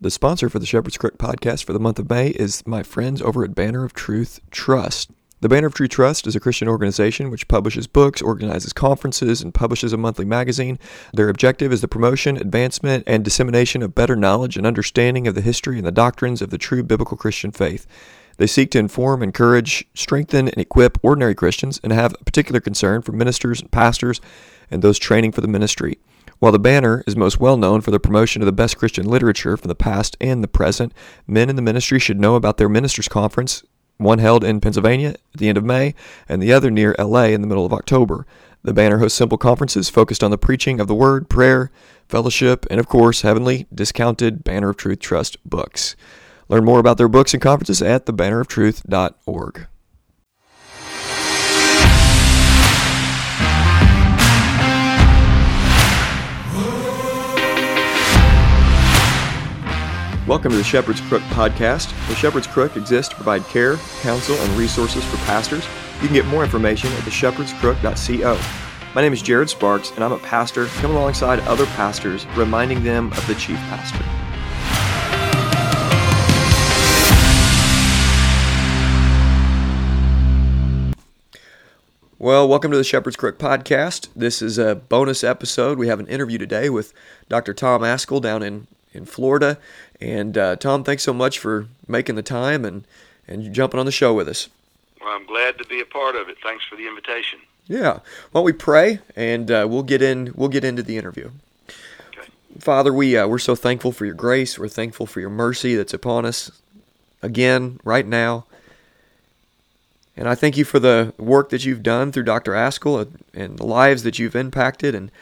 The sponsor for the Shepherd's Crook podcast for the month of May is my friends over at Banner of Truth Trust. The Banner of Truth Trust is a Christian organization which publishes books, organizes conferences, and publishes a monthly magazine. Their objective is the promotion, advancement, and dissemination of better knowledge and understanding of the history and the doctrines of the true biblical Christian faith. They seek to inform, encourage, strengthen, and equip ordinary Christians and have a particular concern for ministers and pastors and those training for the ministry. While the banner is most well known for the promotion of the best Christian literature from the past and the present, men in the ministry should know about their ministers' conference, one held in Pennsylvania at the end of May, and the other near LA in the middle of October. The banner hosts simple conferences focused on the preaching of the word, prayer, fellowship, and of course, heavenly, discounted Banner of Truth Trust books. Learn more about their books and conferences at thebanneroftruth.org. Welcome to the Shepherd's Crook podcast. The Shepherd's Crook exists to provide care, counsel, and resources for pastors. You can get more information at theshepherdscrook.co. My name is Jared Sparks, and I'm a pastor coming alongside other pastors, reminding them of the chief pastor. Well, welcome to the Shepherd's Crook podcast. This is a bonus episode. We have an interview today with Dr. Tom Ascol down in, in Florida. And uh, Tom, thanks so much for making the time and, and jumping on the show with us. Well, I'm glad to be a part of it. Thanks for the invitation. Yeah. Why don't we pray and uh, we'll get in. We'll get into the interview. Okay. Father, we uh, we're so thankful for your grace. We're thankful for your mercy that's upon us again right now. And I thank you for the work that you've done through Dr. Ascol and the lives that you've impacted. And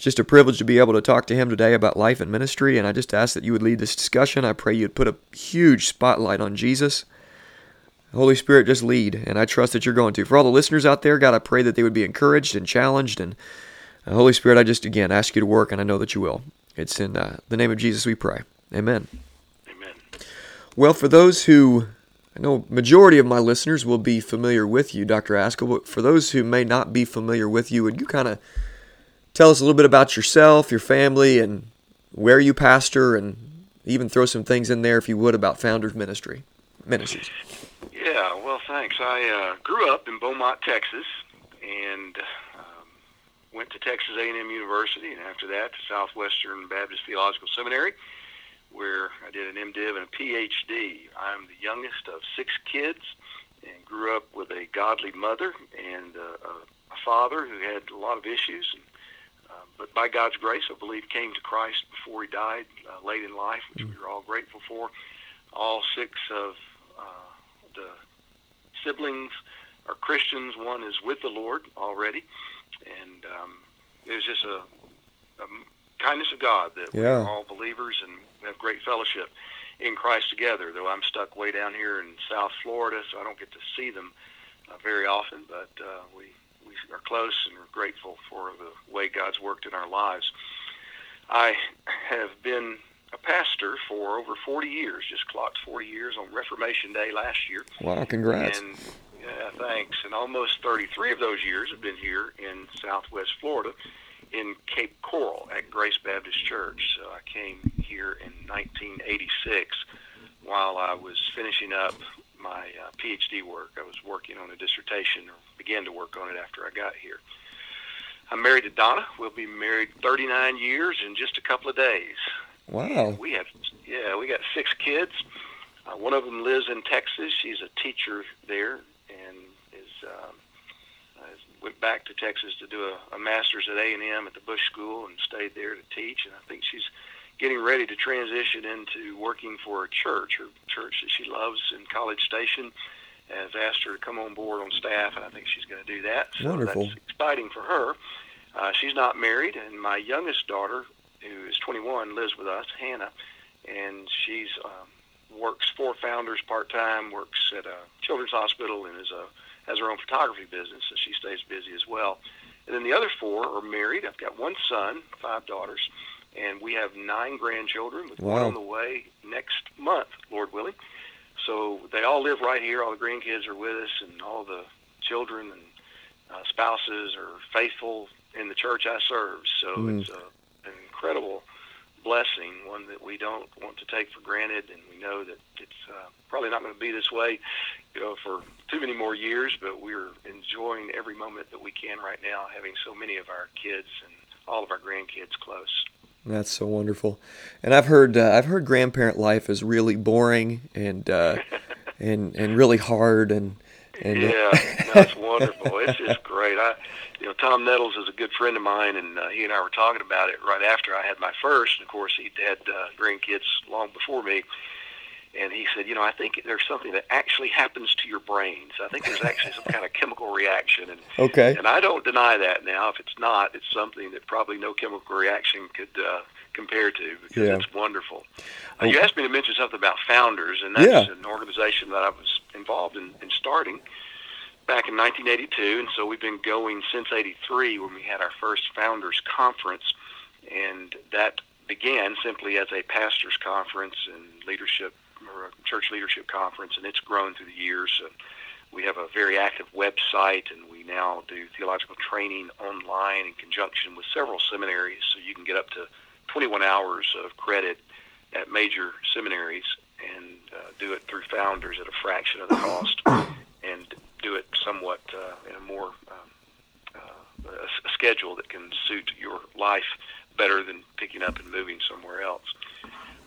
it's just a privilege to be able to talk to him today about life and ministry. And I just ask that you would lead this discussion. I pray you'd put a huge spotlight on Jesus. Holy Spirit, just lead. And I trust that you're going to. For all the listeners out there, God, I pray that they would be encouraged and challenged. And uh, Holy Spirit, I just, again, ask you to work, and I know that you will. It's in uh, the name of Jesus we pray. Amen. Amen. Well, for those who I know majority of my listeners will be familiar with you, Dr. Ascol, but for those who may not be familiar with you, would you kind of tell us a little bit about yourself, your family, and where you pastor, and even throw some things in there, if you would, about Founders Ministry Ministries? Yeah, well, thanks. I uh, grew up in Beaumont, Texas, and um, went to Texas A&M University, and after that to Southwestern Baptist Theological Seminary where I did an MDiv and a PhD. I'm the youngest of six kids and grew up with a godly mother and uh, a father who had a lot of issues. And, but by God's grace, I believe came to Christ before he died uh, late in life, which we were all grateful for. All six of uh, the siblings are Christians. One is with the Lord already, and um, it was just a, a kindness of God that yeah. we're all believers and have great fellowship in Christ together. Though I'm stuck way down here in South Florida, so I don't get to see them uh, very often. But uh, we we are close and we're grateful for the way God's worked in our lives. I have been a pastor for over 40 years. Just clocked 40 years on Reformation Day last year. Wow! Congrats. And yeah, thanks. And almost 33 of those years have been here in Southwest Florida in Cape Coral at Grace Baptist Church. So I came here in 1986 while I was finishing up my uh, PhD work. I was working on a dissertation, or began to work on it after I got here. I'm married to Donna. We'll be married 39 years in just a couple of days. Wow. We have, yeah, we got six kids. Uh, one of them lives in Texas. She's a teacher there and is um, went back to Texas to do a, a master's at A&M at the Bush School and stayed there to teach. And I think she's getting ready to transition into working for a church, her church that she loves in College Station. Has asked her to come on board on staff, and I think she's going to do that. So Wonderful. that's exciting for her. Uh, she's not married, and my youngest daughter, who is 21, lives with us, Hannah, and she's um, works for Founders part time, works at a children's hospital, and is a has her own photography business, so she stays busy as well. And then the other four are married. I've got one son, five daughters, and we have nine grandchildren with wow. one on the way next month, Lord willing. So they all live right here. All the grandkids are with us, and all the children and uh, spouses are faithful in the church I serve. So mm. it's a, an incredible blessing, one that we don't want to take for granted, and we know that it's uh, probably not going to be this way, you know, for too many more years. But we're enjoying every moment that we can right now, having so many of our kids and all of our grandkids close. That's so wonderful, and I've heard uh, I've heard grandparent life is really boring and uh, and and really hard and and uh, yeah, no, wonderful. It's just great. I you know, Tom Nettles is a good friend of mine, and uh, he and I were talking about it right after I had my first. And of course, he had uh, grandkids long before me. And he said, you know, I think there's something that actually happens to your brains. I think there's actually some kind of chemical reaction. And, okay. And I don't deny that now. If it's not, it's something that probably no chemical reaction could uh, compare to because yeah. it's wonderful. Uh, you asked me to mention something about Founders, and that's yeah. an organization that I was involved in, in starting back in 1982, and so we've been going since '83 when we had our first founders conference, and that began simply as a pastors conference and leadership church leadership conference, and it's grown through the years. we have a very active website, and we now do theological training online in conjunction with several seminaries, so you can get up to 21 hours of credit at major seminaries and uh, do it through founders at a fraction of the cost. And do it somewhat uh, in a more um, uh, a schedule that can suit your life better than picking up and moving somewhere else.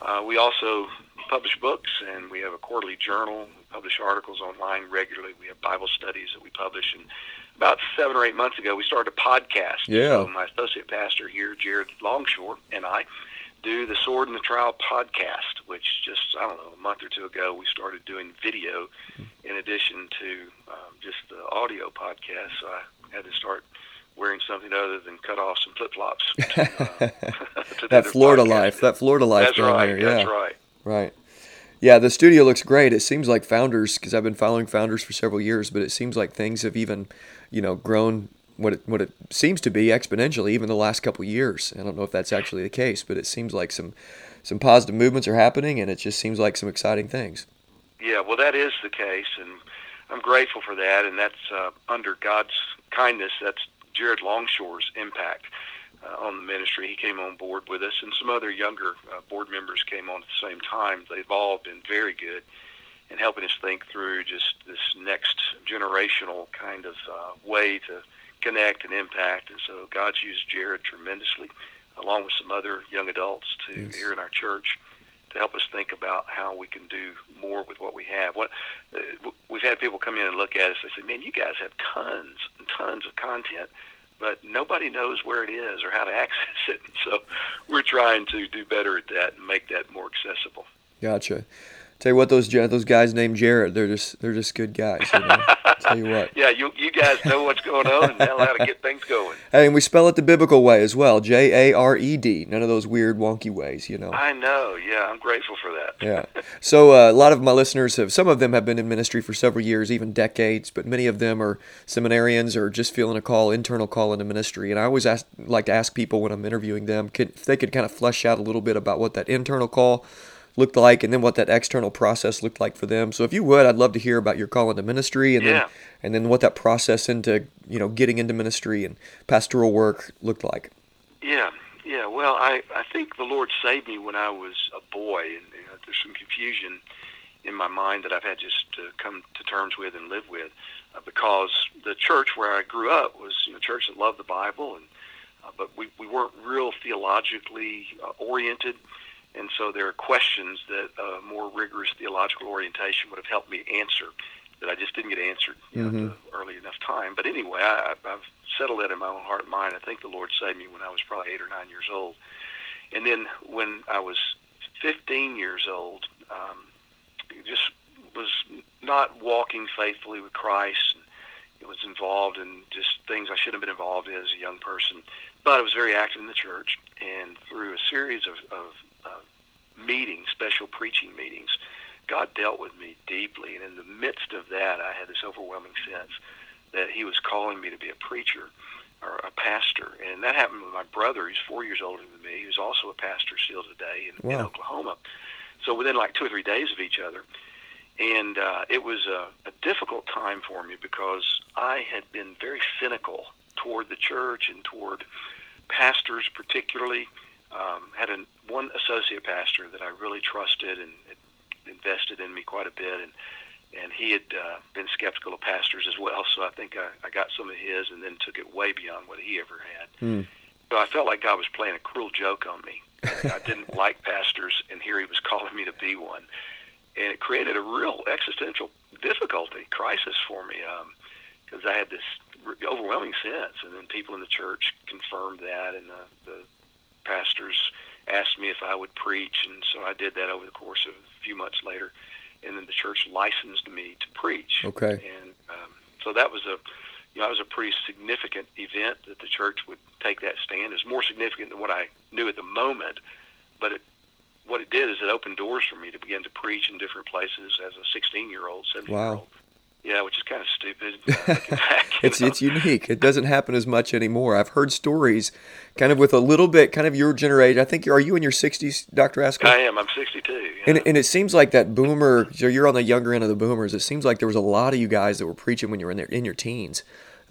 Uh, we also publish books, and we have a quarterly journal. We publish articles online regularly. We have Bible studies that we publish. And about seven or eight months ago, we started a podcast. Yeah. So my associate pastor here, Jared Longshore, and I do the Sword and the Trowel podcast, which just, I don't know, a month or two ago, we started doing video in addition to um, just the audio podcast. So I had to start wearing something other than cut off some flip flops. Uh, that Florida life, that Florida life that's right, there. Yeah. That's right. Right. Yeah, the studio looks great. It seems like Founders, because I've been following Founders for several years, but it seems like things have even, you know, grown what it, what it seems to be exponentially even the last couple years. I don't know if that's actually the case, but it seems like some some positive movements are happening, and it just seems like some exciting things. Yeah, well, that is the case, and I'm grateful for that, and that's uh, under God's kindness. That's Jared Longshore's impact uh, on the ministry. He came on board with us, and some other younger uh, board members came on at the same time. They've all been very good in helping us think through just this next generational kind of uh, way to connect and impact. And so God's used Jared tremendously, along with some other young adults to yes. here in our church to help us think about how we can do more with what we have. What uh, we've had people come in and look at us. They say, "Man, you guys have tons and tons of content." But nobody knows where it is or how to access it. So we're trying to do better at that and make that more accessible. Gotcha. Tell you what, those those guys named Jared, they're just they're just good guys. You know? Tell you what. Yeah, you you guys know what's going on and know how to get things going. Hey, and we spell it the biblical way as well, J A R E D. None of those weird wonky ways, you know. I know. Yeah, I'm grateful for that. yeah. So uh, a lot of my listeners have, some of them have been in ministry for several years, even decades, but many of them are seminarians or just feeling a call, internal call into ministry. And I always ask, like to ask people when I'm interviewing them, could, if they could kind of flesh out a little bit about what that internal call looked like and then what that external process looked like for them. So if you would, I'd love to hear about your call into ministry and yeah. then and then what that process into, you know, getting into ministry and pastoral work looked like. Yeah. Yeah, well, I, I think the Lord saved me when I was a boy, and you know, there's some confusion in my mind that I've had just to come to terms with and live with, uh, because the church where I grew up was you know, a church that loved the Bible, and uh, but we, we weren't real theologically uh, oriented. And so there are questions that a more rigorous theological orientation would have helped me answer that I just didn't get answered you mm-hmm. early enough time. But anyway, I, I've settled that in my own heart and mind. I think the Lord saved me when I was probably eight or nine years old. And then when I was 15 years old, um, just was not walking faithfully with Christ. And was involved in just things I shouldn't have been involved in as a young person. But I was very active in the church, and through a series of, of meetings, special preaching meetings, God dealt with me deeply. And in the midst of that, I had this overwhelming sense that He was calling me to be a preacher or a pastor. And that happened with my brother, who's four years older than me. Was also a pastor still today in, wow. in Oklahoma. So within like two or three days of each other. And uh, it was a, a difficult time for me because I had been very cynical toward the church and toward pastors, particularly um, had a, one associate pastor that I really trusted and invested in me quite a bit, and and he had uh, been skeptical of pastors as well. So I think I, I got some of his, and then took it way beyond what he ever had. Mm. So I felt like God was playing a cruel joke on me. I didn't like pastors, and here He was calling me to be one, and it created a real existential difficulty, crisis for me, because um, I had this overwhelming sense, and then people in the church confirmed that, and the, the pastors asked me if I would preach, and so I did that over the course of a few months later, and then the church licensed me to preach. Okay. And um, so that was a, you know, that was a pretty significant event that the church would take that stand. It's more significant than what I knew at the moment, but it, what it did is it opened doors for me to begin to preach in different places as a 16 year old, 17 year old. Yeah, which is kind of stupid. Back, it's know? it's unique. It doesn't happen as much anymore. I've heard stories, kind of with a little bit, kind of your generation. I think are you in your sixties, Doctor Ascol? I am. I'm 62. Yeah. And and it seems like that boomer. So you're on the younger end of the boomers. It seems like there was a lot of you guys that were preaching when you were in there in your teens.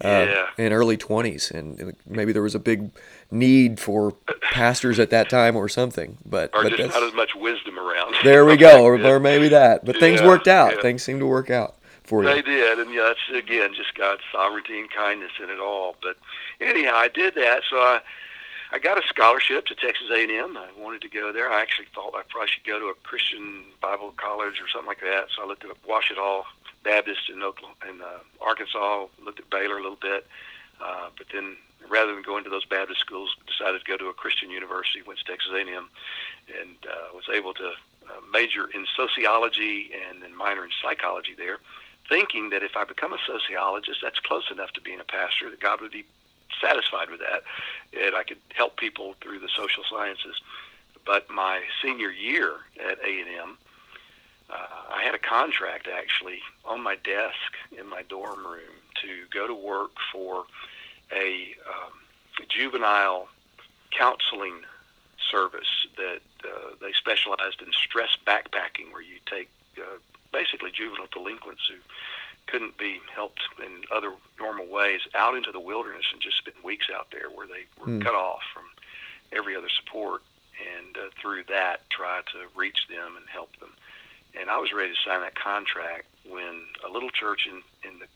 Uh, yeah. in early 20s and maybe there was a big need for pastors at that time or something but or but just not as much wisdom around there we go or, or maybe that but things worked out yeah. things seemed to work out for you. They did, and yeah, that's again just God's sovereignty and kindness in it all. But anyhow, I did that, so I I got a scholarship to Texas A&M. I wanted to go there. I actually thought I probably should go to a Christian Bible college or something like that. So I looked at Ouachita Baptist in Oklahoma, in uh, Arkansas. Looked at Baylor a little bit, uh, but then rather than going to those Baptist schools, decided to go to a Christian university. Went to Texas A&M, and uh, was able to uh, major in sociology and then minor in psychology there thinking that if I become a sociologist, that's close enough to being a pastor, that God would be satisfied with that, and I could help people through the social sciences. But my senior year at A&M, uh, I had a contract actually on my desk in my dorm room to go to work for a um, juvenile counseling service that uh, they specialized in stress backpacking, where you take uh, basically juvenile delinquents who couldn't be helped in other normal ways out into the wilderness and just spend weeks out there where they were mm. cut off from every other support and uh, through that try to reach them and help them. And I was ready to sign that contract when a little church in, in the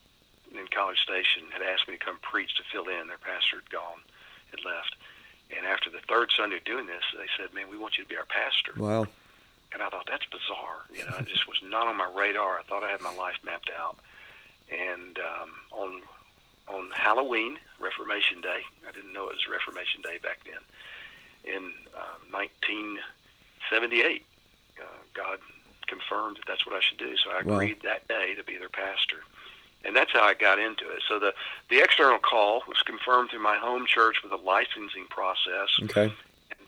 in College Station had asked me to come preach to fill in. Their pastor had gone, had left. And after the third Sunday of doing this, they said, "Man, we want you to be our pastor." Wow. And I thought that's bizarre. You know, it just was not on my radar. I thought I had my life mapped out. And um, on on Halloween, Reformation Day, I didn't know it was Reformation Day back then. In uh, 1978, uh, God confirmed that that's what I should do. So I agreed wow. that day to be their pastor and that's how I got into it. So the the external call was confirmed through my home church with a licensing process. Okay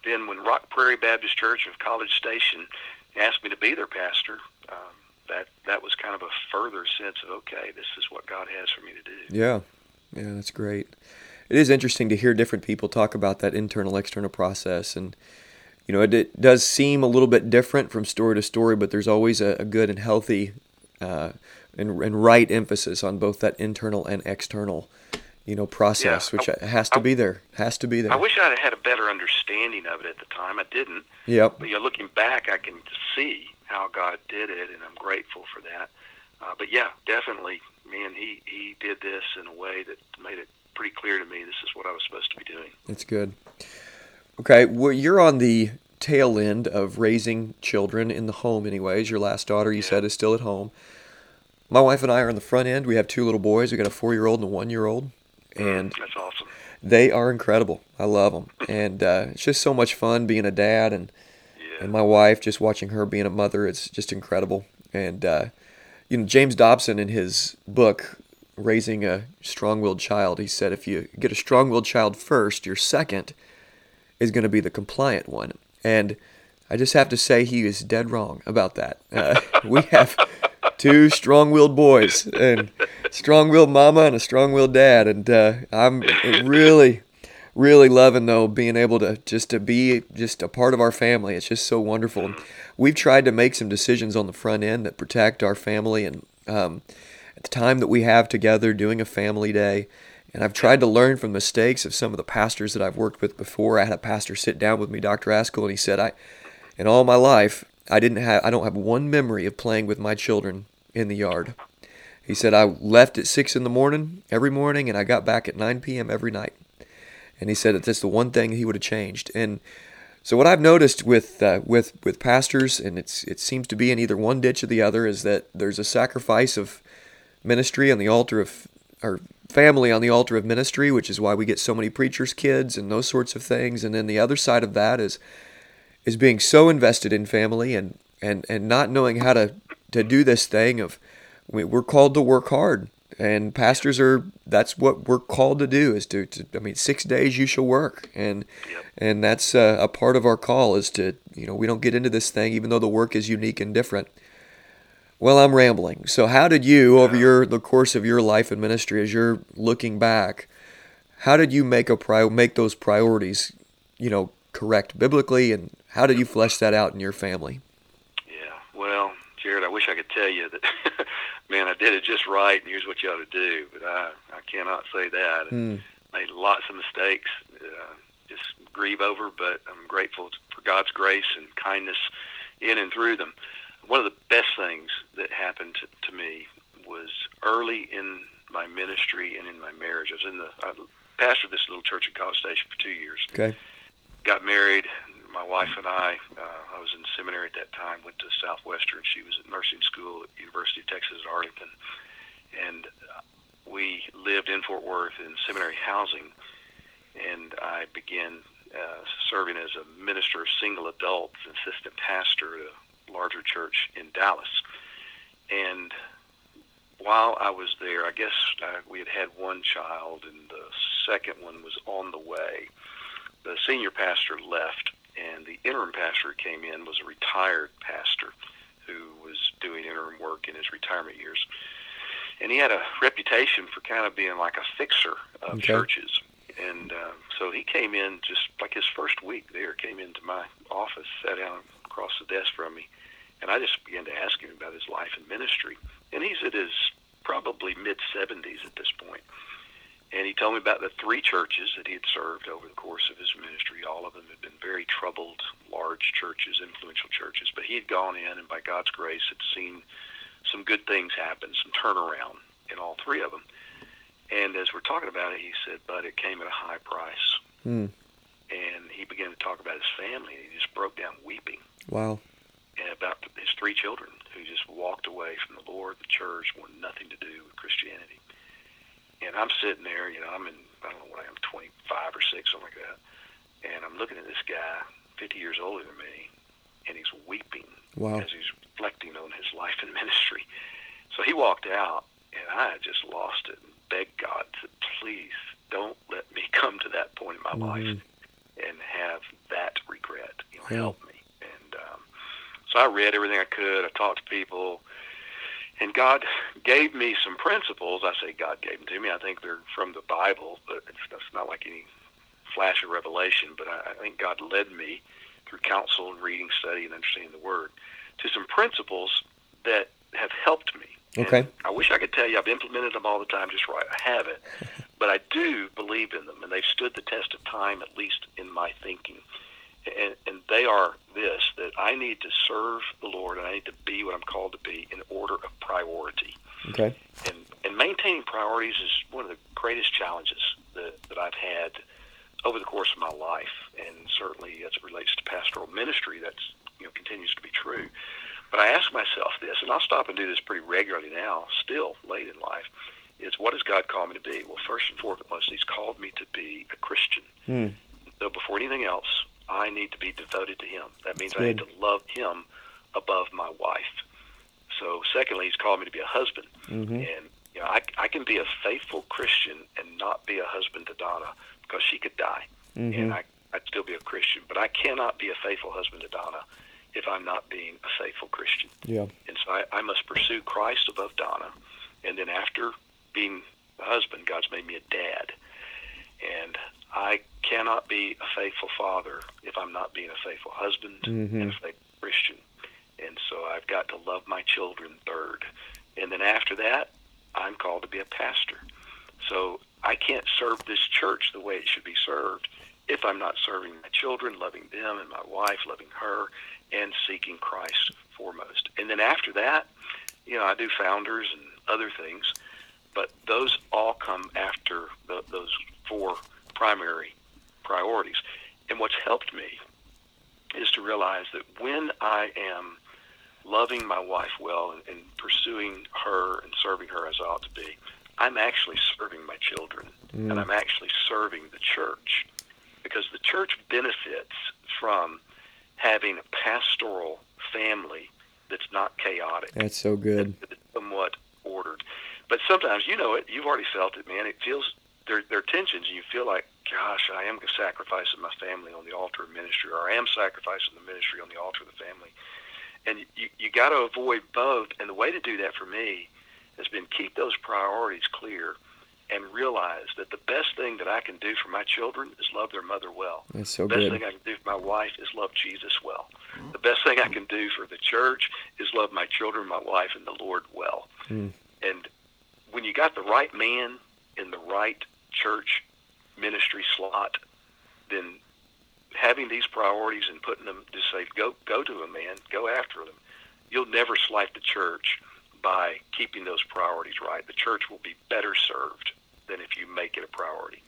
then when Rock Prairie Baptist Church of College Station asked me to be their pastor, um, that that was kind of a further sense of okay, this is what God has for me to do. Yeah, yeah, that's great. It is interesting to hear different people talk about that internal external process, and you know, it, it does seem a little bit different from story to story, but there's always a, a good and healthy uh, and, and right emphasis on both that internal and external you know process, yeah. which I, has to I, be there. Has to be there. I wish I'd had a better understanding of it at the time. I didn't. Yep. But you know, looking back, I can see how God did it, and I'm grateful for that. Uh, but yeah, definitely, man, he he did this in a way that made it pretty clear to me this is what I was supposed to be doing. That's good. Okay, well, you're on the tail end of raising children in the home, anyways. Your last daughter, you yeah. said, is still at home. My wife and I are on the front end. We have two little boys. We got a four-year-old and a one-year-old and that's awesome. They are incredible. I love them, and uh, it's just so much fun being a dad and yeah. and my wife just watching her being a mother. It's just incredible. And uh, you know, James Dobson in his book Raising a Strong-Willed Child, he said if you get a strong-willed child first, your second is going to be the compliant one. And I just have to say he is dead wrong about that. Uh, we have two strong-willed boys and strong-willed mama and a strong-willed dad, and uh, I'm really, really loving though being able to just to be just a part of our family. It's just so wonderful. And we've tried to make some decisions on the front end that protect our family, and um, the time that we have together, doing a family day, And I've tried to learn from mistakes of some of the pastors that I've worked with before. I had a pastor sit down with me, Dr. Ascol, and he said, "I, in all my life, I didn't have, I don't have one memory of playing with my children in the yard." He said, "I left at six in the morning every morning, and I got back at 9 p.m. every night." And he said that that's the one thing he would have changed. And so what I've noticed with uh, with with pastors, and it's it seems to be in either one ditch or the other, is that there's a sacrifice of ministry on the altar of or family on the altar of ministry, which is why we get so many preachers' kids and those sorts of things. And then the other side of that is is being so invested in family and and and not knowing how to to do this thing of we're called to work hard. And pastors are that's what we're called to do is to, to i mean six days you shall work. And Yep. and that's uh, a part of our call is to you know we don't get into this thing even though the work is unique and different. Well i'm rambling. So how did you over your the course of your life and ministry as you're looking back how did you make a pri- make those priorities you know correct biblically and how did you flesh that out in your family Yeah. Well, Jared, I wish I could tell you that, man, I did it just right, and here's what you ought to do. But I, I cannot say that. Hmm. Made lots of mistakes. Uh, just grieve over, but I'm grateful for God's grace and kindness in and through them. One of the best things that happened to, to me was early in my ministry and in my marriage. I was in the I pastored this little church in College Station for two years okay got married. My wife and I, uh, I was in seminary at that time, went to Southwestern. She was at nursing school at University of Texas at Arlington. And uh, we lived in Fort Worth in seminary housing. And I began uh, serving as a minister of single adults, assistant pastor at a larger church in Dallas. And while I was there, I guess uh, we had had one child, and the second one was on the way the senior pastor left, and the interim pastor who came in was a retired pastor who was doing interim work in his retirement years. And he had a reputation for kind of being like a fixer of Okay. churches. And uh, so he came in just like his first week there, came into my office, sat down across the desk from me, and I just began to ask him about his life and ministry. And he's at his probably mid 70s at this point and he told me about the three churches that he had served over the course of his ministry. All of them had been very troubled, large churches, influential churches, but he had gone in and by God's grace had seen some good things happen, some turnaround in all three of them. And as we're talking about it, he said, but it came at a high price. Hmm. And he began to talk about his family, and he just broke down weeping wow and about his three children who just walked away from the Lord, the church, wanted nothing to do with Christianity. And I'm sitting there, you know, I'm in, I don't know what I am, 25 or 6, something like that. And I'm looking at this guy, 50 years older than me, and he's weeping wow as he's reflecting on his life and ministry. So he walked out, and I just lost it and begged God to please don't let me come to that point in my life and have that regret. You know, Yeah. help me. And um, so I read everything I could. I talked to people, and God gave me some principles. I say God gave them to me. I think they're from the Bible, but it's, it's not like any flash of revelation. But I, I think God led me through counsel and reading, study, and understanding the Word to some principles that have helped me. And Okay. I wish I could tell you I've implemented them all the time just right. I haven't. but I do believe in them, and they've stood the test of time, at least in my thinking. And, and they are this that I need to serve the Lord, and I need to be what I'm called to be in order of priority. Okay And, and maintaining priorities is one of the greatest challenges that, that I've had over the course of my life, and certainly as it relates to pastoral ministry, that's you know continues to be true. But I ask myself this, and I'll stop and do this pretty regularly now, still late in life, is what does God call me to be? Well, first and foremost, He's called me to be a Christian. Hmm. So before anything else, I need to be devoted to Him. That means I need to love Him above my wife. So, secondly, He's called me to be a husband. Mm-hmm. And you know, I, I can be a faithful Christian and not be a husband to Donna because she could die, Mm-hmm. and I, I'd still be a Christian. But I cannot be a faithful husband to Donna if I'm not being a faithful Christian. yeah And so I, I must pursue Christ above Donna. And then after being a husband, God's made me a dad. And I cannot be a faithful father if I'm not being a faithful husband Mhm. and a faithful Christian. And so I've got to love my children third. And then after that, I'm called to be a pastor. So I can't serve this church the way it should be served if I'm not serving my children, loving them and my wife, loving her, and seeking Christ foremost. And then after that, you know, I do founders and other things, but those all come after the, those four primary priorities. And what's helped me is to realize that when I am loving my wife well and, and pursuing her and serving her as I ought to be, I'm actually serving my children mm. and I'm actually serving the church because the church benefits from having a pastoral family that's not chaotic. That's so good. It's somewhat ordered. But sometimes, you know it, you've already felt it, man. It feels, there, there are tensions, and you feel like, gosh, I am sacrificing my family on the altar of ministry, or I am sacrificing the ministry on the altar of the family. And you, you got to avoid both. And the way to do that for me has been keep those priorities clear and realize that the best thing that I can do for my children is love their mother well. That's so the best good. thing I can do for my wife is love Jesus well. The best thing I can do for the church is love my children, my wife, and the Lord well. Mm. And when you got the right man in the right church ministry slot, then having these priorities and putting them to say, go go to them, man, go after them. You'll never slight the church by keeping those priorities right. The church will be better served than if you make it a priority.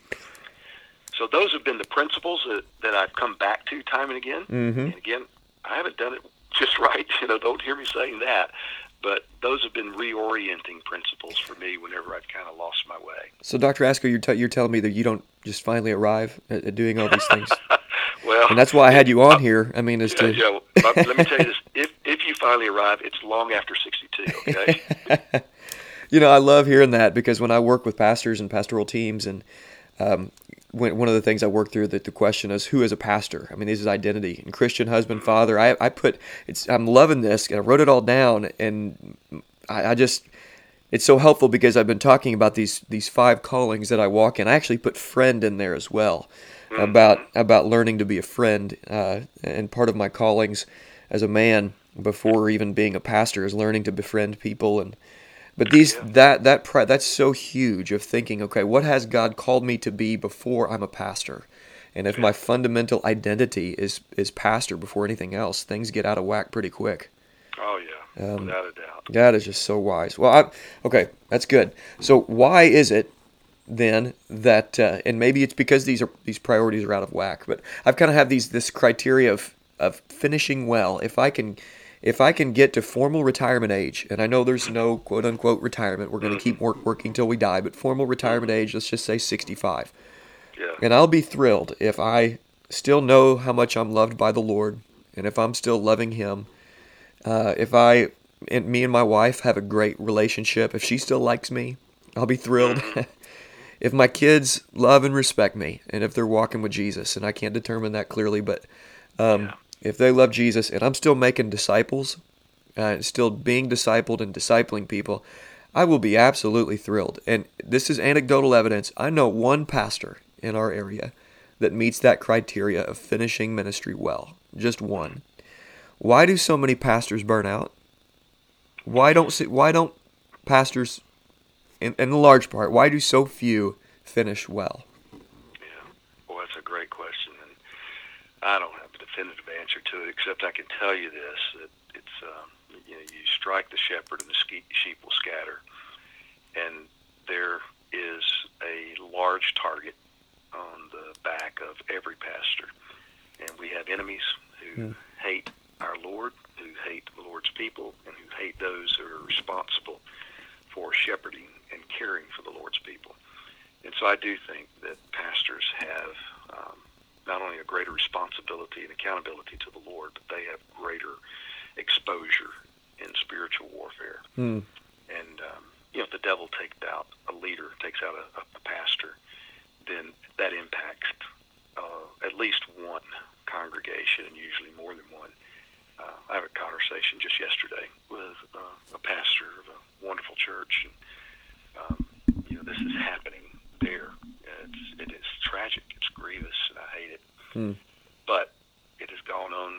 So those have been the principles that, that I've come back to time and again. Mm-hmm. And again, I haven't done it just right. You know, don't hear me saying that. But those have been reorienting principles for me whenever I've kind of lost my way. So, Dr. Asco, you're, t- you're telling me that you don't just finally arrive at, at doing all these things. well, and that's why I had you on uh, here. I mean, as yeah, to yeah, well, let me tell you this: if if you finally arrive, it's long after 62. Okay. you know, I love hearing that because when I work with pastors and pastoral teams, and um, when, one of the things I work through that the question is who is a pastor? I mean, this is identity and Christian husband, father. I, I put it's I'm loving this, and I wrote it all down, and I, I just it's so helpful because I've been talking about these these five callings that I walk in. I actually put friend in there as well mm-hmm. about about learning to be a friend, uh, and part of my callings as a man before even being a pastor is learning to befriend people and but these yeah. that that that's so huge of thinking okay what has god called me to be before i'm a pastor? And if my fundamental identity is is pastor before anything else things get out of whack pretty quick. Oh yeah. Um, without a doubt. that is just so wise. Well I, okay that's good. So why is it then that uh, and maybe it's because these are these priorities are out of whack but i've kind of had these this criteria of of finishing well if i can if I can get to formal retirement age, and I know there's no quote unquote retirement, we're going to keep work, working till we die, but formal retirement age, let's just say 65. Yeah. And I'll be thrilled if I still know how much I'm loved by the Lord, and if I'm still loving Him. Uh, if I and me and my wife have a great relationship, if she still likes me, I'll be thrilled. If my kids love and respect me, and if they're walking with Jesus, and I can't determine that clearly, but um, yeah if they love Jesus and I'm still making disciples, uh, still being discipled and discipling people, I will be absolutely thrilled. And this is anecdotal evidence. I know one pastor in our area that meets that criteria of finishing ministry well. Just one. Why do so many pastors burn out? Why don't why don't pastors, in, in large part, why do so few finish well? Yeah, well, that's a great question, and I don't have a definitive answer to it, except I can tell you this: that it's um, you know you strike the shepherd and the sheep will scatter, and there is a large target on the back of every pastor, and we have enemies who mm. hate our Lord, who hate the Lord's people, and who hate those who are responsible for shepherding caring for the Lord's people. And so I do think that pastors have um, not only a greater responsibility and accountability to the Lord, but they have greater exposure in spiritual warfare. Hmm. And um, you know, if the devil takes out a leader, takes out a, a pastor, then that impacts uh, at least one congregation, and usually more than one. Uh, I have a conversation just yesterday with uh, a pastor of a wonderful church, and um, you know, this is happening there. It's, it is tragic. It's grievous, and I hate it. Hmm. But it has gone on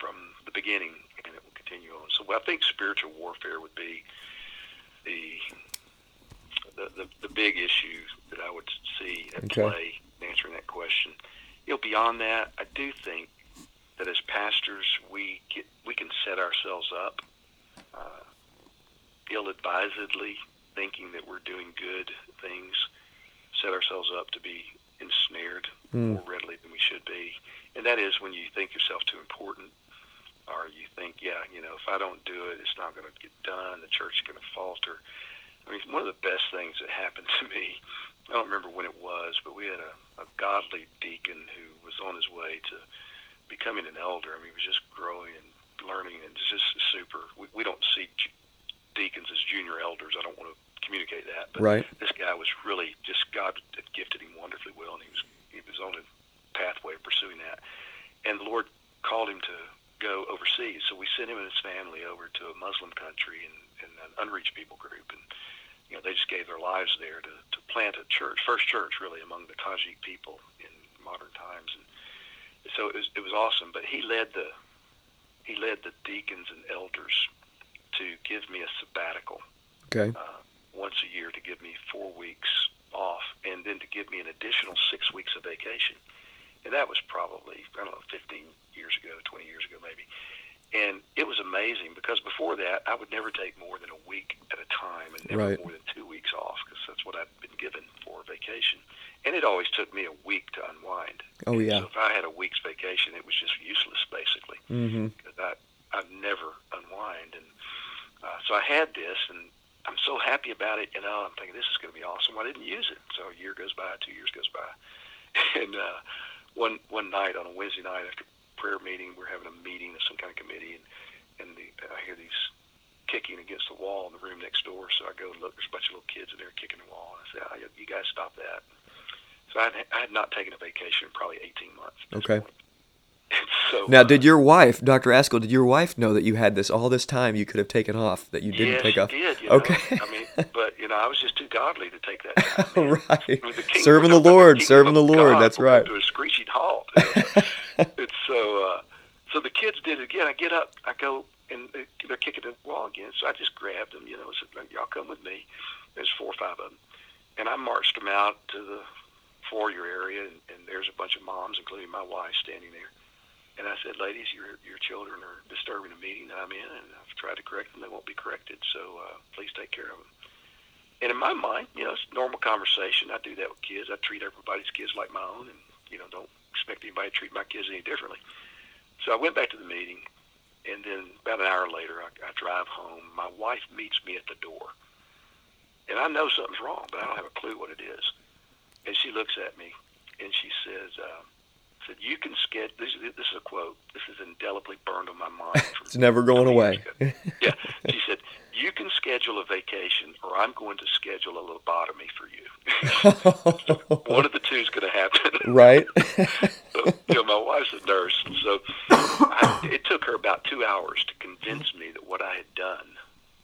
from the beginning, and it will continue on. So I think spiritual warfare would be the the, the, the big issue that I would see at Okay. play in answering that question. You know, beyond that, I do think that as pastors, we get we can set ourselves up uh, ill-advisedly, thinking that we're doing good things, set ourselves up to be ensnared Mm. more readily than we should be, and that is when you think yourself too important, or you think, yeah, you know, if I don't do it, it's not going to get done. The church is going to falter. I mean, one of the best things that happened to me, I don't remember when it was, but we had a, a godly deacon who was on his way to becoming an elder. I mean, he was just growing and learning, and it's just super. We, we don't see ju- deacons as junior elders. I don't want to communicate that, but Right. this guy was really just God had gifted him wonderfully well, and he was he was on a pathway of pursuing that. And the Lord called him to go overseas, so we sent him and his family over to a Muslim country and, and an unreached people group, and you know they just gave their lives there to, to plant a church, first church really among the Tajik people in modern times, and so it was it was awesome. But he led the he led the deacons and elders to give me a sabbatical Okay. uh, once a year to give me four weeks off, and then to give me an additional six weeks of vacation. And that was probably I don't know, 15 years ago, 20 years ago maybe. And it was amazing because before that, I would never take more than a week at a time, and never Right. more than two weeks off because that's what I'd been given for vacation. And it always took me a week to unwind. Oh yeah. So if I had a week's vacation, it was just useless basically Mm-hmm. because I I never unwind, and uh, so I had this, and I'm so happy about it. You know, I'm thinking this is going to be awesome. Well, I didn't use it, so a year goes by, two years goes by, and uh, one one night on a Wednesday night after prayer meeting, we're having a meeting of some kind of committee, and and the, I hear these kicking against the wall in the room next door. So I go and look. There's a bunch of little kids in there kicking the wall. And I say, oh, you- "You guys stop that." So I had, I had not taken a vacation in probably 18 months. at this Okay. point. And so Now, did your wife, Dr. Ascol, did your wife know that you had this all this time you could have taken off that you didn't yes, take off? Did, you know? Okay. I mean, but you know, I was just too godly to take that. Time, right. I mean, the Serving the Lord, serving the Lord. God That's right. To a screeching halt. you know. it's so. Uh, so the kids did it again. I get up, I go, and they- they're kicking the wall again. So I just grabbed them, you know, said, "Y'all come with me." There's four or five of them, and I marched them out to the foyer area, and, and there's a bunch of moms, including my wife, standing there. And I said, "Ladies, your your children are disturbing the meeting that I'm in, and I've tried to correct them. They won't be corrected. So uh, please take care of them." And in my mind, you know, it's normal conversation. I do that with kids. I treat everybody's kids like my own, and you know, don't expect anybody to treat my kids any differently. So I went back to the meeting, and then about an hour later, I, I drive home. My wife meets me at the door, and I know something's wrong, but I don't have a clue what it is. And she looks at me, and she says, uh, "said You can schedule." This, is- this is a quote. This is indelibly burned on my mind. It's never going away. yeah, she said, "You can schedule a vacation, or I'm going to schedule a lobotomy for you. One of the two is going to happen." right. so, you know, my wife's a nurse, and so I, it took her about two hours to convince me that what I had done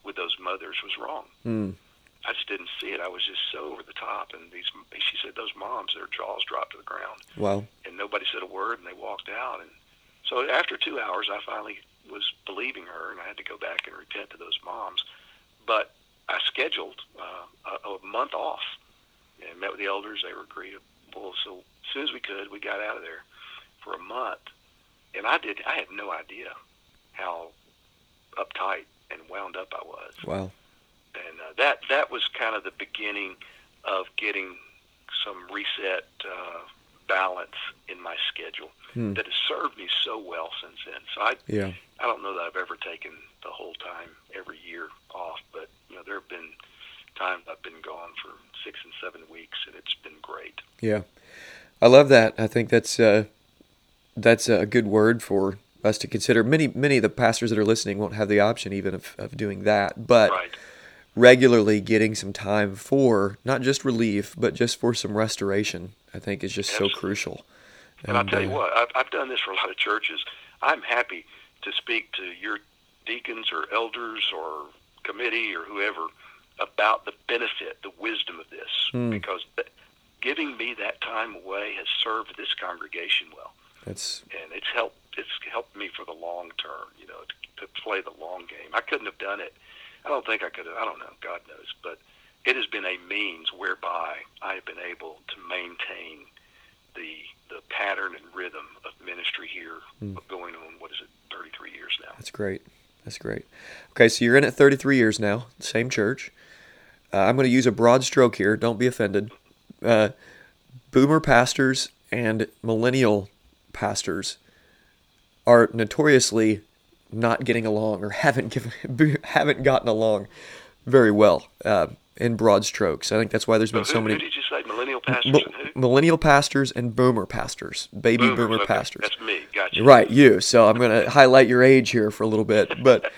with those mothers was wrong. Mm. I just didn't see it. I was just so over the top, and these. She said those moms, their jaws dropped to the ground Wow. and nobody said a word, and they walked out. And so after two hours, I finally was believing her, and I had to go back and repent to those moms. But I scheduled uh, a, a month off and met with the elders. They were agreeable. So as soon as we could, we got out of there for a month. And I did. I had no idea how uptight and wound up I was Wow. And uh, that that was kind of the beginning of getting some reset uh, balance in my schedule Hmm. that has served me so well since then. So I Yeah. I don't know that I've ever taken the whole time every year off, but you know there have been times I've been gone for six and seven weeks, and it's been great. Yeah. I love that. I think that's uh, that's a good word for us to consider. Many many of the pastors that are listening won't have the option even of, of doing that, but right. Regularly getting some time for not just relief, but just for some restoration, I think is just so crucial. And I'll tell you uh, what, I've, I've done this for a lot of churches. I'm happy to speak to your deacons or elders or committee or whoever about the benefit, the wisdom of this, Hmm. because th- giving me that time away has served this congregation well, That's and it's helped. It's helped me for the long term, you know, to, to play the long game. I couldn't have done it. I don't think I could have. I don't know. God knows, but it has been a means whereby I have been able to maintain the the pattern and rhythm of ministry here mm. going on what is it 33 years now. That's great. That's great. Okay, so you're in it 33 years now, same church. Uh, I'm going to use a broad stroke here. Don't be offended. Uh, boomer pastors and millennial pastors are notoriously not getting along or haven't given, haven't gotten along very well uh, in broad strokes. I think that's why there's been so, who, many. Who did you say? Millennial pastors M- Millennial pastors and boomer pastors, baby Boomers, boomer okay. pastors. That's me. Gotcha. Right, you. So I'm going to highlight your age here for a little bit, but.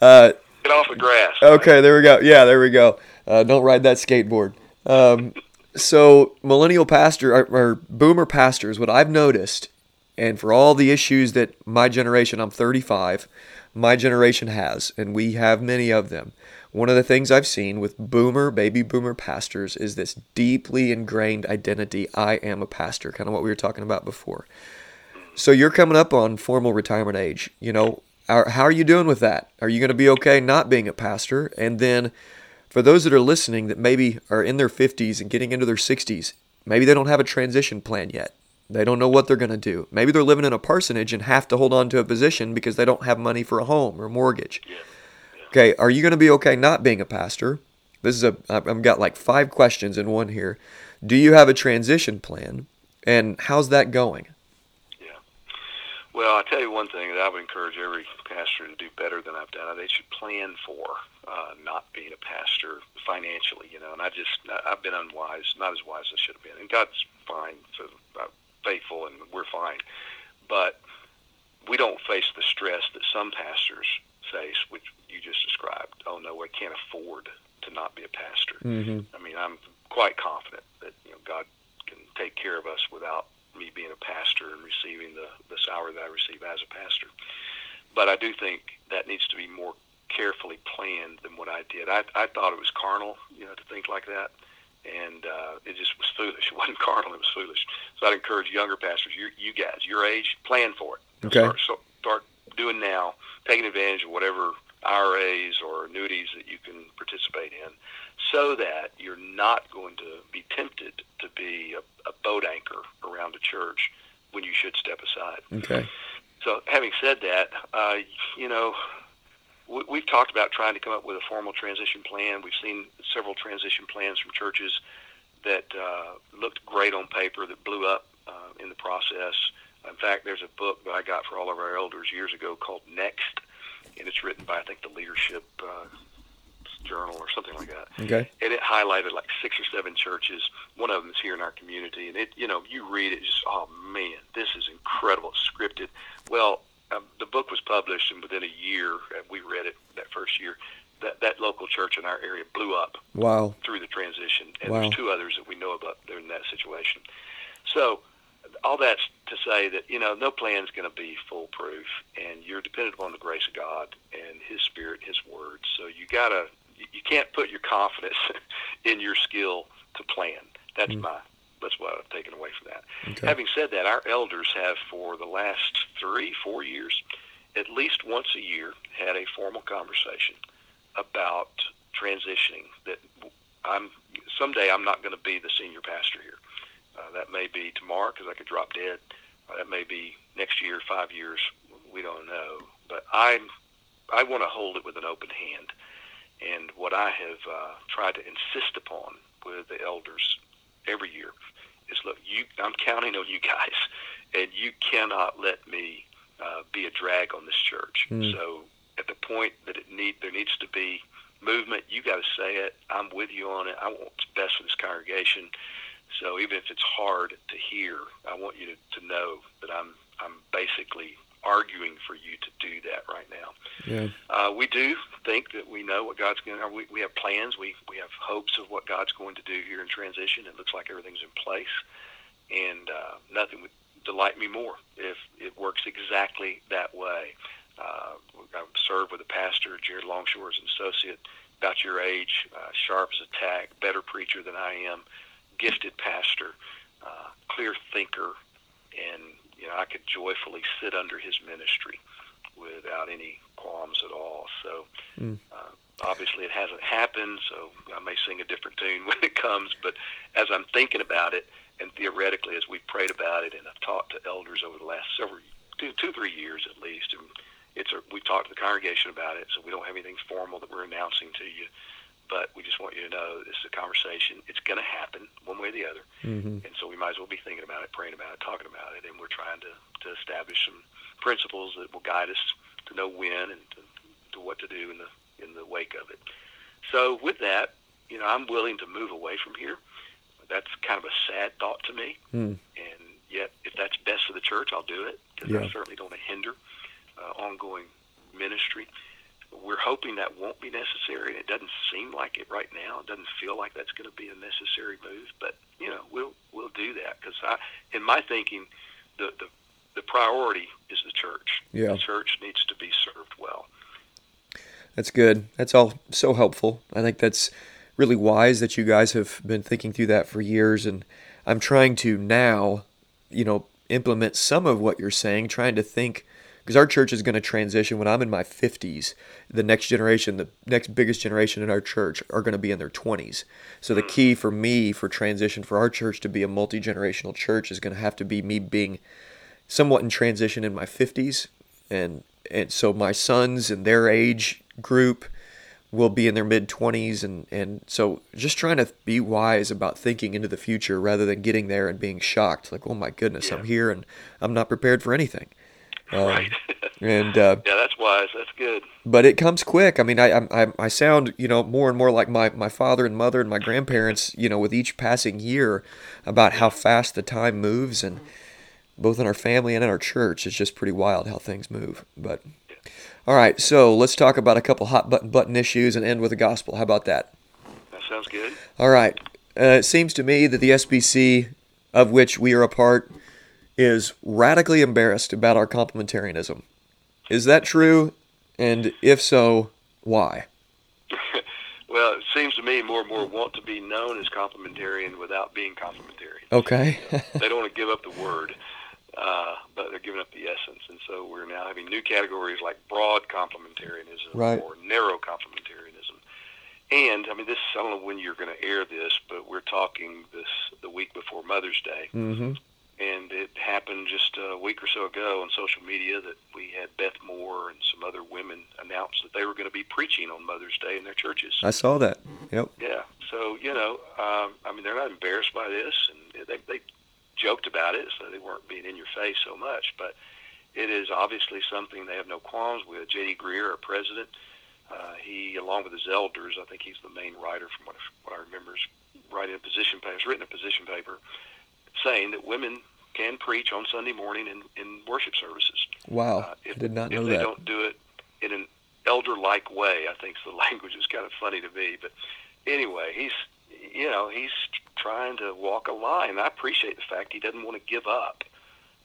Uh, Get off the grass. Okay, there we go. Yeah, there we go. Uh, don't ride that skateboard. Um, so millennial pastor or, or boomer pastors, what I've noticed, and for all the issues that my generation, I'm 35, my generation has, and we have many of them. One of the things I've seen with boomer, baby boomer pastors is this deeply ingrained identity I am a pastor, kind of what we were talking about before. So you're coming up on formal retirement age. You know, how are you doing with that? Are you going to be okay not being a pastor? And then for those that are listening that maybe are in their 50s and getting into their 60s, maybe they don't have a transition plan yet. They don't know what they're going to do. Maybe they're living in a parsonage and have to hold on to a position because they don't have money for a home or mortgage. Yeah. Yeah. Okay, are you going to be okay not being a pastor? This is a I've got like five questions in one here. Do you have a transition plan and how's that going? Yeah. Well, I tell you one thing that I would encourage every pastor to do better than I've done. They should plan for uh, not being a pastor financially, you know. And I just I've been unwise, not as wise as I should have been. And God's fine, so uh, faithful, and we're fine. But we don't face the stress that some pastors face, which you just described. Oh no, I can't afford to not be a pastor. Mm-hmm. I mean, I'm quite confident that you know God can take care of us without me being a pastor and receiving the, the salary that I receive as a pastor. But I do think that needs to be more carefully planned than what I did. I, I thought it was carnal, you know, to think like that. And uh, it just was foolish. It wasn't carnal, it was foolish. So I'd encourage younger pastors, you, you guys, your age, plan for it. Okay. Start, so, start doing now, taking advantage of whatever IRAs or annuities that you can participate in so that you're not going to be tempted to be a, a boat anchor around the church when you should step aside. Okay. So, having said that, uh, you know, we, we've talked about trying to come up with a formal transition plan. We've seen several transition plans from churches that uh, looked great on paper that blew up uh, in the process. In fact, there's a book that I got for all of our elders years ago called Next, and it's written by I think the leadership uh, Journal or something like that. Okay. And it highlighted like six or seven churches. One of them is here in our community, and it, you know, you read it, just oh man, this is incredible. It's scripted. Well, um, the book was published, and within a year, and we read it that first year. That, that local church in our area blew up. Wow. Through the transition, and wow. there's two others that we know about that are in that situation. So, all that's to say that you know no plan is going to be foolproof, and you're dependent upon the grace of God and His Spirit, His Word. So you gotta you can't put your confidence in your skill to plan. That's mm. my that's what I've taken away from that. Okay. Having said that, our elders have for the last three, four years, at least once a year, had a formal conversation about transitioning. That I'm someday I'm not going to be the senior pastor here. Uh, that may be tomorrow because I could drop dead. Uh, that may be next year, five years. We don't know. But I'm I want to hold it with an open hand and what I have uh, tried to insist upon with the elders every year is, look, you, I'm counting on you guys, and you cannot let me uh, be a drag on this church. Mm. So at the point that it need there needs to be movement, you got to say it. I'm with you on it. I want what's best for this congregation. So even if it's hard to hear, I want you to, to know that I'm I'm basically arguing for you to do that right now. Yeah. Uh, we do think that we know what God's going to. We, we have plans. We we have hopes of what God's going to do here in transition. It looks like everything's in place, and uh, nothing would delight me more if it works exactly that way. Uh, I've served with a pastor, Jared Longshore, as an associate, about your age, uh, sharp as a tack, better preacher than I am, gifted pastor, uh, clear thinker, and you know, I could joyfully sit under his ministry without any qualms at all. So mm. uh, Obviously, it hasn't happened, so I may sing a different tune when it comes. But as I'm thinking about it, and theoretically, as we've prayed about it, and I've talked to elders over the last several two, two, three years at least, and it's a, we've talked to the congregation about it, so we don't have anything formal that we're announcing to you. But we just want you to know this is a conversation. It's going to happen one way or the other, Mm-hmm. and so we might as well be thinking about it, praying about it, talking about it, and we're trying to, to establish some principles that will guide us to know when and to, to what to do in the in the wake of it. So with that, you know, I'm willing to move away from here. That's kind of a sad thought to me, Mm. and yet if that's best for the church, I'll do it because Yeah. I certainly don't want to hinder uh, ongoing ministry. We're hoping that won't be necessary, and it doesn't seem like it right now. It doesn't feel like that's going to be a necessary move, but you know, we'll we'll do that because I, in my thinking, the the the priority is the church. Yeah. The church needs to be served well. That's good. That's all so helpful. I think that's really wise that you guys have been thinking through that for years. And I'm trying to now, you know, implement some of what you're saying, trying to think, because our church is going to transition when I'm in my 50s. The next generation, the next biggest generation in our church, are going to be in their 20s. So the key for me for transition for our church to be a multi generational church is going to have to be me being somewhat in transition in my 50s and and so my sons and their age group will be in their mid 20s and and so just trying to be wise about thinking into the future rather than getting there and being shocked like oh my goodness Yeah. I'm here and I'm not prepared for anything Um, right. and uh, yeah, that's wise. That's good. but it comes quick. I mean, I, I I sound you know more and more like my my father and mother and my grandparents. You know, with each passing year, about how fast the time moves, and both in our family and in our church, it's just pretty wild how things move. But all right, so let's talk about a couple hot button button issues and end with the gospel. How about that? That sounds good. All right. Uh, it seems to me that the SBC, of which we are a part, is radically embarrassed about our complementarianism. Is that true? And if so, why? Well, it seems to me more and more want to be known as complementarian without being complementarian. Okay. they don't want to give up the word, uh, but they're giving up the essence. And so we're now having new categories like broad complementarianism Right. or narrow complementarianism. And I mean, this I don't know when you're going to air this, but we're talking this the week before Mother's Day, mm-hmm. And it happened just a week or so ago on social media that we had Beth Moore and some other women announce that they were going to be preaching on Mother's Day in their churches. I saw that. Yep. Yeah. So you know, um, I mean, they're not embarrassed by this, and they they joked about it, so they weren't being in your face so much. But it is obviously something they have no qualms with. J.D. Greear, our president, uh, he, along with his elders, I think he's the main writer from what what I remember, is writing a position paper, has written a position paper, saying that women can preach on Sunday morning in, in worship services. Wow. Uh, if, I did not if know they that. don't do it in an elder-like way, I think the language is kind of funny to me. But anyway, he's you know he's trying to walk a line. I appreciate the fact he doesn't want to give up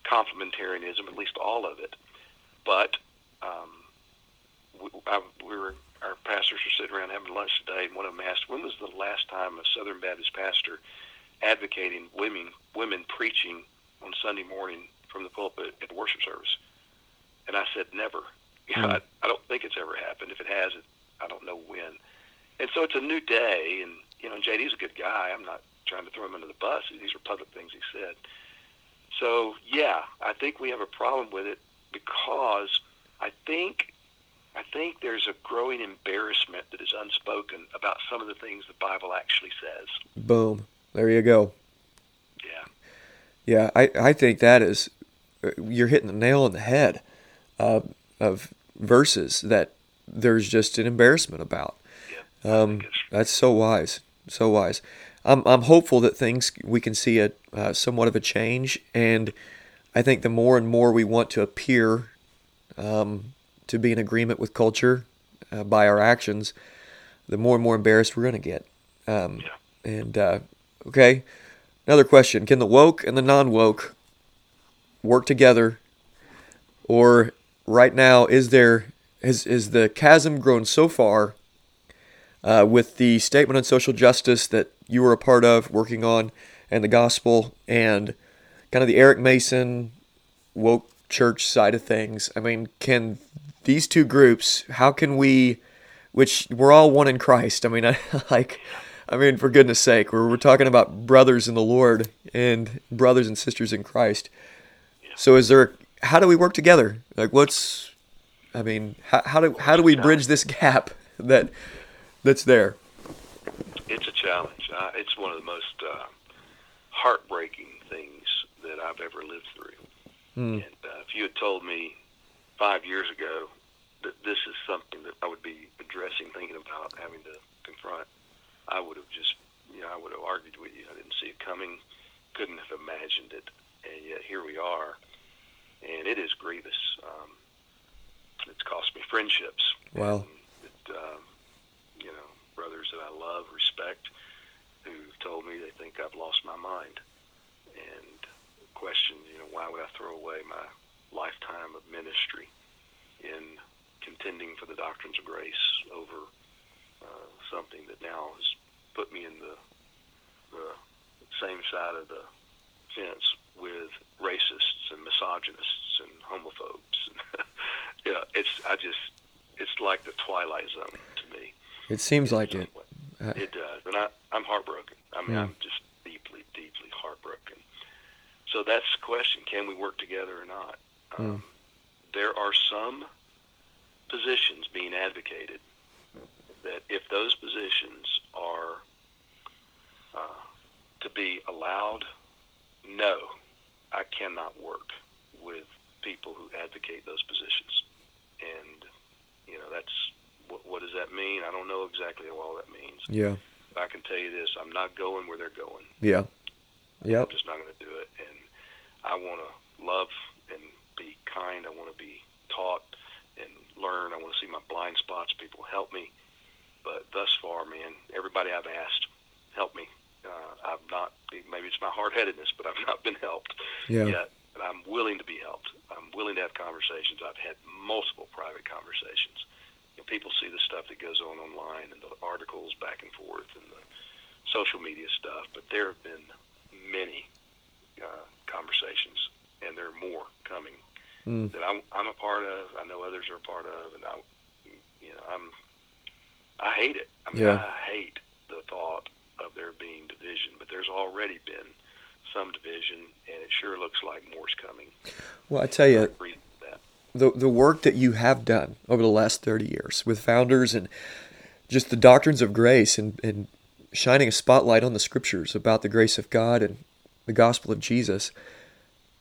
complementarianism, at least all of it. But um, we, I, we were our pastors were sitting around having lunch today, and one of them asked, "When was the last time a Southern Baptist pastor advocating women women preaching on Sunday morning from the pulpit at the worship service?" And I said, "Never. You know, Hmm. I, I don't think it's ever happened. If it has, it, I don't know when." And so it's a new day, and you know, JD's a good guy. I'm not trying to throw him under the bus. These are public things he said. So yeah, I think we have a problem with it because I think I think there's a growing embarrassment that is unspoken about some of the things the Bible actually says. Boom. There you go. Yeah. Yeah, I, I think that is, uh, you're hitting the nail on the head uh, of verses that there's just an embarrassment about. Yeah. Um, that's so wise, so wise. I'm I'm hopeful that things we can see a uh, somewhat of a change, and I think the more and more we want to appear um, to be in agreement with culture uh, by our actions, the more and more embarrassed we're going to get. Um, Yeah. And uh, okay, another question: Can the woke and the non-woke work together, or right now is there is is the chasm grown so far? uh, with the statement on social justice that you were a part of working on and the gospel and kind of the Eric Mason woke church side of things. I mean, can these two groups, how can we which we're all one in Christ. I mean, I, like, I mean, for goodness sake, we're, we're talking about brothers in the Lord and brothers and sisters in Christ. So is there, how do we work together? Like what's, I mean, how, how do, how do we bridge this gap that, that's there? It's a challenge. Uh, it's one of the most uh, heartbreaking things that I've ever lived through. Mm. And uh, if you had told me five years ago that this is something that I would be addressing, thinking about having to confront, I would have just, you know, I would have argued with you. I didn't see it coming, couldn't have imagined it, and yet here we are, and it is grievous. Um, it's cost me friendships. Wow. It, um, you know, brothers that I love, respect, who've told me they think I've lost my mind, and questioned, you know, why would I throw away my lifetime of ministry in contending for the doctrines of grace over uh, something that now put me in the, the same side of the fence with racists and misogynists and homophobes. yeah, it's I just it's like the twilight zone to me. It seems like it. Uh, it does, and I I'm heartbroken. I mean, yeah. I'm just deeply, deeply heartbroken. So that's the question: Can we work together or not? Um, there are some positions being advocated that if those positions are to be allowed, no, I cannot work with people who advocate those positions. And, you know, that's what, what does that mean? I don't know exactly what all that means. Yeah. I can tell you this I'm not going where they're going. Yeah. Yeah. I'm just not going to do it. And I want to love and be kind. I want to be taught and learn. I want to see my blind spots. People help me. But thus far, man, everybody I've asked, help me. Uh, I've not. Maybe it's my hard-headedness, but I've not been helped yeah. yet. And I'm willing to be helped. I'm willing to have conversations. I've had multiple private conversations. You know, people see the stuff that goes on online and the articles back and forth and the social media stuff, but there have been many uh, conversations, and there are more coming mm. that I'm, I'm a part of. I know others are a part of, and I, you know, I'm, I hate it. I mean, yeah. I hate the thought of there being division, but there's already been some division, and it sure looks like more's coming. Well, I tell you, the the work that you have done over the last thirty years with founders and just the doctrines of grace and, and shining a spotlight on the scriptures about the grace of God and the gospel of Jesus.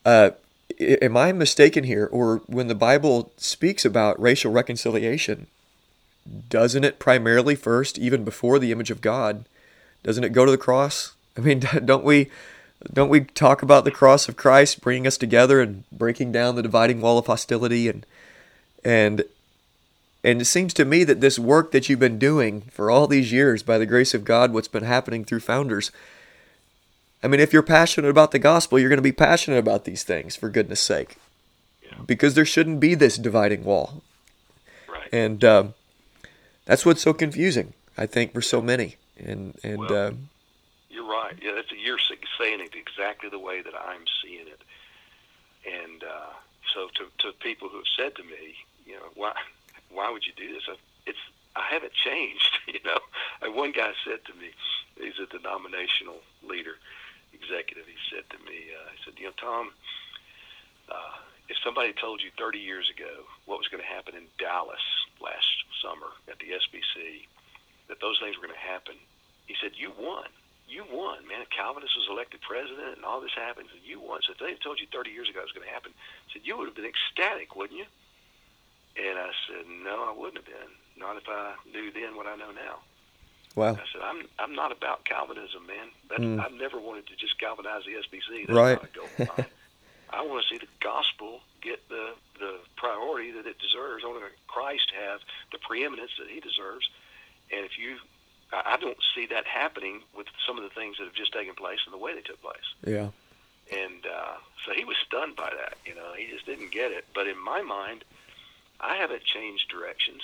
Uh, am I mistaken here? Or when the Bible speaks about racial reconciliation, doesn't it primarily first, even before the image of God, doesn't it go to the cross? I mean, don't we don't we talk about the cross of Christ bringing us together and breaking down the dividing wall of hostility and and and it seems to me that this work that you've been doing for all these years by the grace of God what's been happening through founders I mean, if you're passionate about the gospel, you're going to be passionate about these things, for goodness sake. Yeah. Because there shouldn't be this dividing wall. Right. And um, that's what's so confusing, I think, for so many. And, and well, uh, you're right. Yeah, that's, you're saying it exactly the way that I'm seeing it. And uh, so to, to people who have said to me, you know, why, why would you do this? It's, I haven't changed, you know. And one guy said to me, he's a denominational leader, executive, he said to me, uh, he said, you know, Tom, uh, if somebody told you 30 years ago what was going to happen in Dallas last summer at the SBC, that those things were going to happen, he said, you won. You won, man. Calvinist was elected president and all this happened, and you won. So if they had told you 30 years ago it was going to happen, he said, you would have been ecstatic, wouldn't you? And I said, no, I wouldn't have been. Not if I knew then what I know now. Wow. I said, I'm I'm not about Calvinism, man. That's, mm. I've never wanted to just Calvinize the SBC. That's right. I, I want to see the gospel get the the priority that it deserves. I want Christ have the preeminence that He deserves. And if you, I don't see that happening with some of the things that have just taken place and the way they took place. Yeah. And uh, so he was stunned by that. You know, he just didn't get it. But in my mind, I haven't changed directions.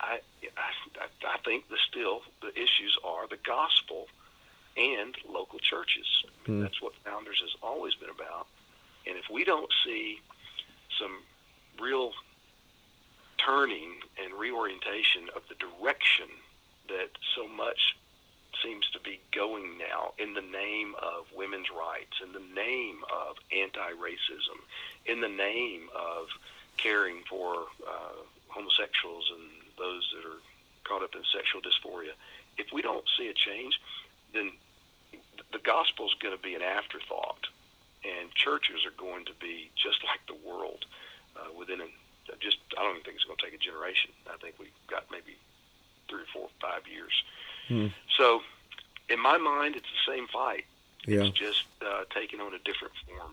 I, I, I think the still the issues are the gospel and local churches. I mean, mm. That's what Founders has always been about. And if we don't see some real turning and reorientation of the direction that so much seems to be going now in the name of women's rights, in the name of anti-racism, in the name of caring for uh, homosexuals and those that are caught up in sexual dysphoria. If we don't see a change, then the gospel is going to be an afterthought, and churches are going to be just like the world uh, within a, just. I don't even think it's going to take a generation. I think we've got maybe three or four, five years. Hmm. So, in my mind, it's the same fight. Yeah. It's just uh, taking on a different form.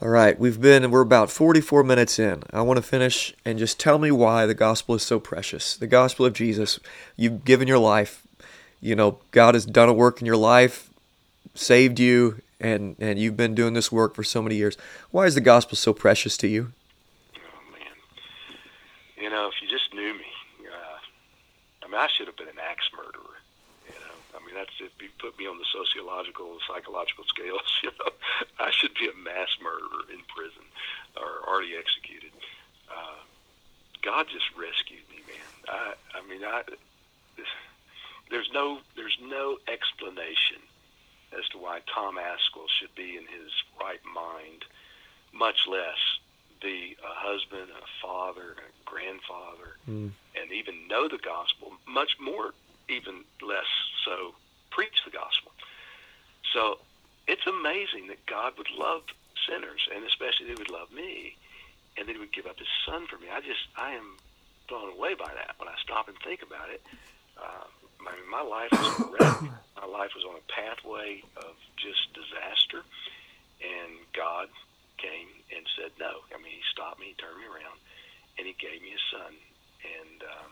All right, we've been, we're about 44 minutes in. I want to finish and just tell me why the gospel is so precious. The gospel of Jesus, you've given your life. You know, God has done a work in your life, saved you, and, and you've been doing this work for so many years. Why is the gospel so precious to you? You know, if you just knew me, uh, I mean, I should have been an axe murderer I mean, that's if you put me on the sociological, psychological scales, you know, I should be a mass murderer in prison or already executed. Uh, God just rescued me, man. I, I mean, I, there's no, there's no explanation as to why Tom Ascol should be in his right mind, much less be a husband, a father, a grandfather, mm. and even know the gospel, much more even less so preach the gospel. So it's amazing that God would love sinners, and especially they would love me, and that He would give up His Son for me. I just, I am blown away by that when I stop and think about it. Uh, my, my life was a wreck. My life was on a pathway of just disaster, and God came and said no. I mean, He stopped me, he turned me around, and He gave me His Son. And um,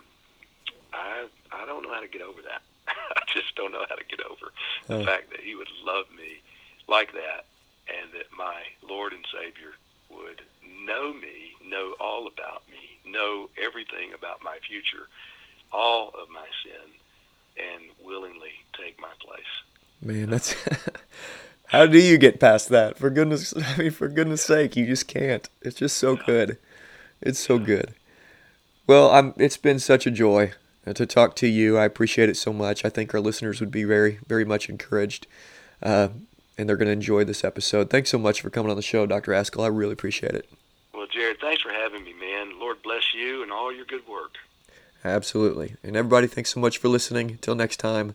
I I don't know how to get over that. I just don't know how to get over the fact that He would love me like that, and that my Lord and Savior would know me, know all about me, know everything about my future, all of my sin, and willingly take my place. Man, that's how do you get past that? For goodness, I mean, for goodness sake, you just can't. It's just so good. It's so good. Well, I'm. It's been such a joy uh, to talk to you. I appreciate it so much. I think our listeners would be very, very much encouraged, uh, and they're going to enjoy this episode. Thanks so much for coming on the show, Dr. Ascol. I really appreciate it. Well, Jared, thanks for having me, man. Lord bless you and all your good work. Absolutely. And everybody, thanks so much for listening. Until next time.